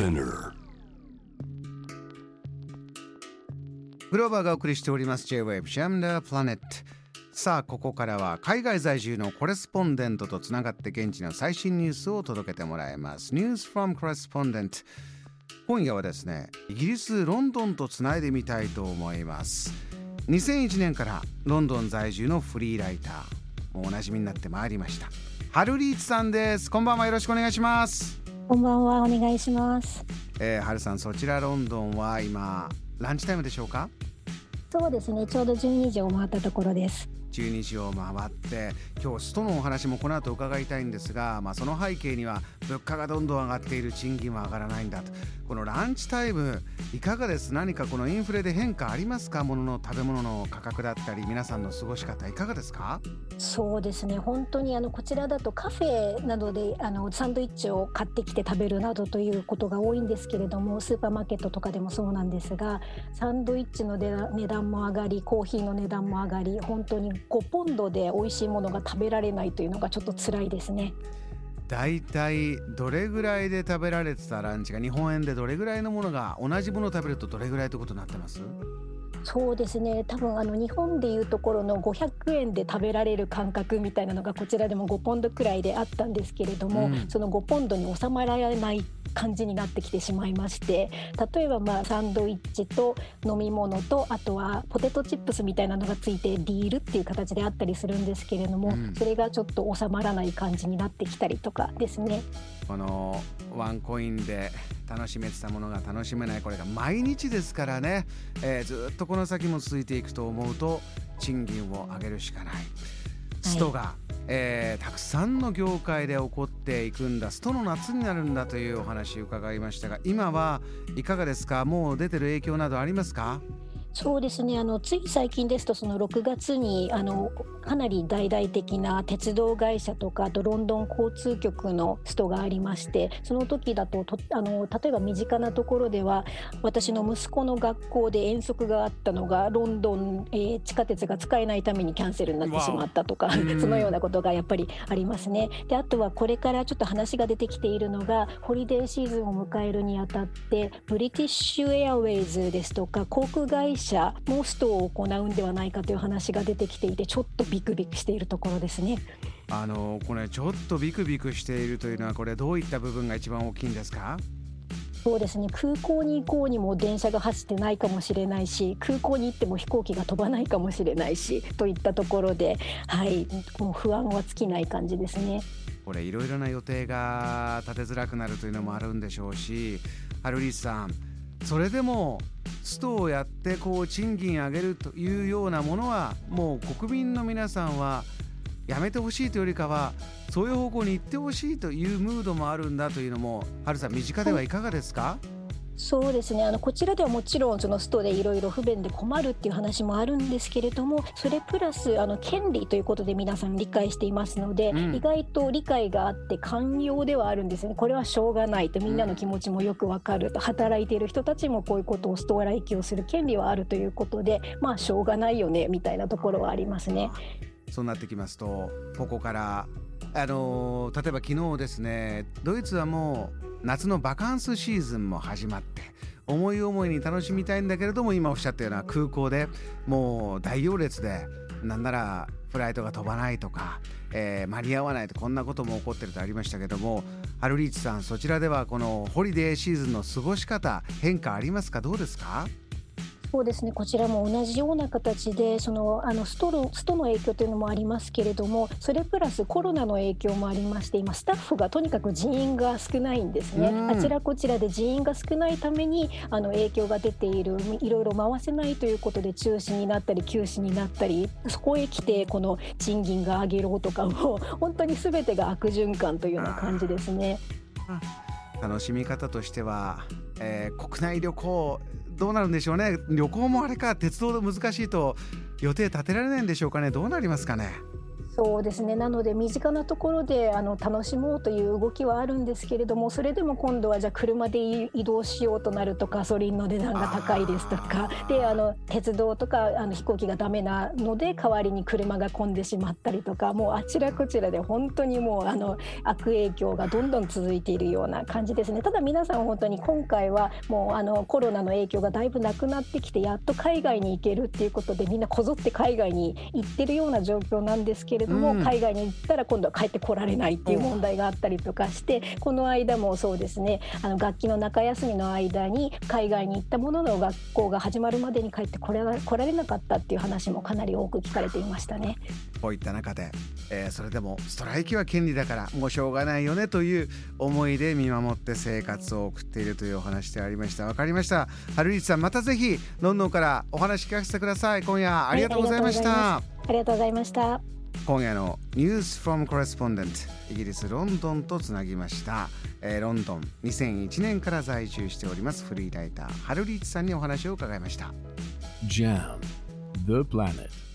Spinner. グローバーがお送りしております。J-Wave Jam the Planet さあここからは海外在住のコレスポンデントとつながって現地の最新ニュースを届けてもらいます。News from Correspondent 今夜はですねイギリスロンドンとつないでみたいと思います。2001年からロンドン在住のフリーライター。もうおなじみになってまいりました。ハルリーチさんです。こんばんは。よろしくお願いします。こんばんはお願いします。えー、ハルさんそちらロンドンは今ランチタイムでしょうか？そうですねちょうど12時を回ったところです12時を回って今日ストのお話もこの後伺いたいんですが、まあ、その背景には物価がどんどん上がっている賃金は上がらないんだと。このランチタイムいかがです？何かこのインフレで変化ありますか？物の食べ物の価格だったり皆さんの過ごし方いかがですか？そうですね。本当にあのこちらだとカフェなどであのサンドイッチを買ってきて食べるなどということが多いんですけれどもスーパーマーケットとかでもそうなんですがサンドイッチの値段も上がりコーヒーの値段も上がり本当に5ポンドで美味しいものが食べられないというのがちょっと辛いですね。だいたいどれぐらいで食べられてたランチが日本円でどれぐらいのものが同じものを食べるとどれぐらいということになってます？そうですね。多分あの日本でいうところの500円で食べられる感覚みたいなのがこちらでも5ポンドくらいであったんですけれども、うん、その5ポンドに収まらない感じになってきてしまいまして例えばまあサンドイッチと飲み物とあとはポテトチップスみたいなのがついてディールっていう形であったりするんですけれども、うん、それがちょっと収まらない感じになってきたりとかですね。このワンコインで楽しめてたものが楽しめないこれが毎日ですからね、えー、ずっとこの先も続いていくと思うと賃金を上げるしかない。ストが、はい、えー、たくさんの業界で起こっていくんだ。ストの夏になるんだというお話伺いましたが今はいかがですか？もう出てる影響などありますか？そうですね。あのつい最近ですとその6月にあのかなり大々的な鉄道会社とかあとロンドン交通局のストがありましてその時だととあの例えば身近なところでは私の息子の学校で遠足があったのがロンドン、えー、地下鉄が使えないためにキャンセルになってしまったとか そのようなことがやっぱりありますね。であとはこれからちょっと話が出てきているのがホリデーシーズンを迎えるにあたってブリティッシュエアウェイズですとか航空会社社もストを行うんではないかという話が出てきていてちょっとビクビクしているところですね。あのこれちょっとビクビクしているというのはこれどういった部分が一番大きいんですか？そうですね空港に行こうにも電車が走ってないかもしれないし空港に行っても飛行機が飛ばないかもしれないしといったところで、はい、もう不安は尽きない感じですね。これいろいろな予定が立てづらくなるというのもあるんでしょうしハルリスさんそれでもストをやってこう賃金上げるというようなものはもう国民の皆さんはやめてほしいというよりかはそういう方向に行ってほしいというムードもあるんだというのも春さん身近ではいかがですか、はいそうですね。あのこちらではもちろんそのストでいろいろ不便で困るっていう話もあるんですけれどもそれプラスあの権利ということで皆さん理解していますので、うん、意外と理解があって寛容ではあるんですよね。これはしょうがないとみんなの気持ちもよくわかると、働いている人たちもこういうことをストア来をする権利はあるということでまあしょうがないよねみたいなところはありますね。そうなってきますとここからあの例えば昨日ですねドイツはもう夏のバカンスシーズンも始まって思い思いに楽しみたいんだけれども今おっしゃったような空港でもう大行列でなんならフライトが飛ばないとか、えー、間に合わないとこんなことも起こってるとありましたけどもハルリーチさんそちらではこのホリデーシーズンの過ごし方変化ありますか？どうですか？そうですね。こちらも同じような形でそのあのストロストの影響というのもありますけれどもそれプラスコロナの影響もありまして今スタッフがとにかく人員が少ないんですね、あちらこちらで人員が少ないためにあの影響が出ているいろいろ回せないということで中止になったり休止になったりそこへ来てこの賃金が上げろとかも本当に全てが悪循環というような感じですね。楽しみ方としては、えー、国内旅行どうなるんでしょうね。旅行もあれか鉄道で難しいと予定立てられないんでしょうかね。どうなりますかね。そうですね。なので身近なところであの楽しもうという動きはあるんですけれどもそれでも今度はじゃあ車で移動しようとなるとガソリンの値段が高いですとかであの鉄道とかあの飛行機がダメなので代わりに車が混んでしまったりとかもうあちらこちらで本当にもうあの悪影響がどんどん続いているような感じですね。ただ皆さん本当に今回はもうあのコロナの影響がだいぶなくなってきてやっと海外に行けるっていうことでみんなこぞって海外に行ってるような状況なんですけれども、うん、海外に行ったら今度は帰ってこられないっていう問題があったりとかしてこの間もそうですねあの楽器の中休みの間に海外に行ったものの学校が始まるまでに帰ってこれ来られなかったっていう話もかなり多く聞かれていましたね。こういった中で、えー、それでもストライキは権利だからもうしょうがないよねという思いで見守って生活を送っているというお話でありました。分かりました。春市さんまたぜひロンドンからお話聞かせてください。今夜ありがとうございました、ありがとうございました今夜のニュースフォームコレスポンデントイギリスロンドンとつなぎました、えー、ロンドン2001年から在住しておりますフリーライターハルリーチさんにお話を伺いました。JAM The Planet.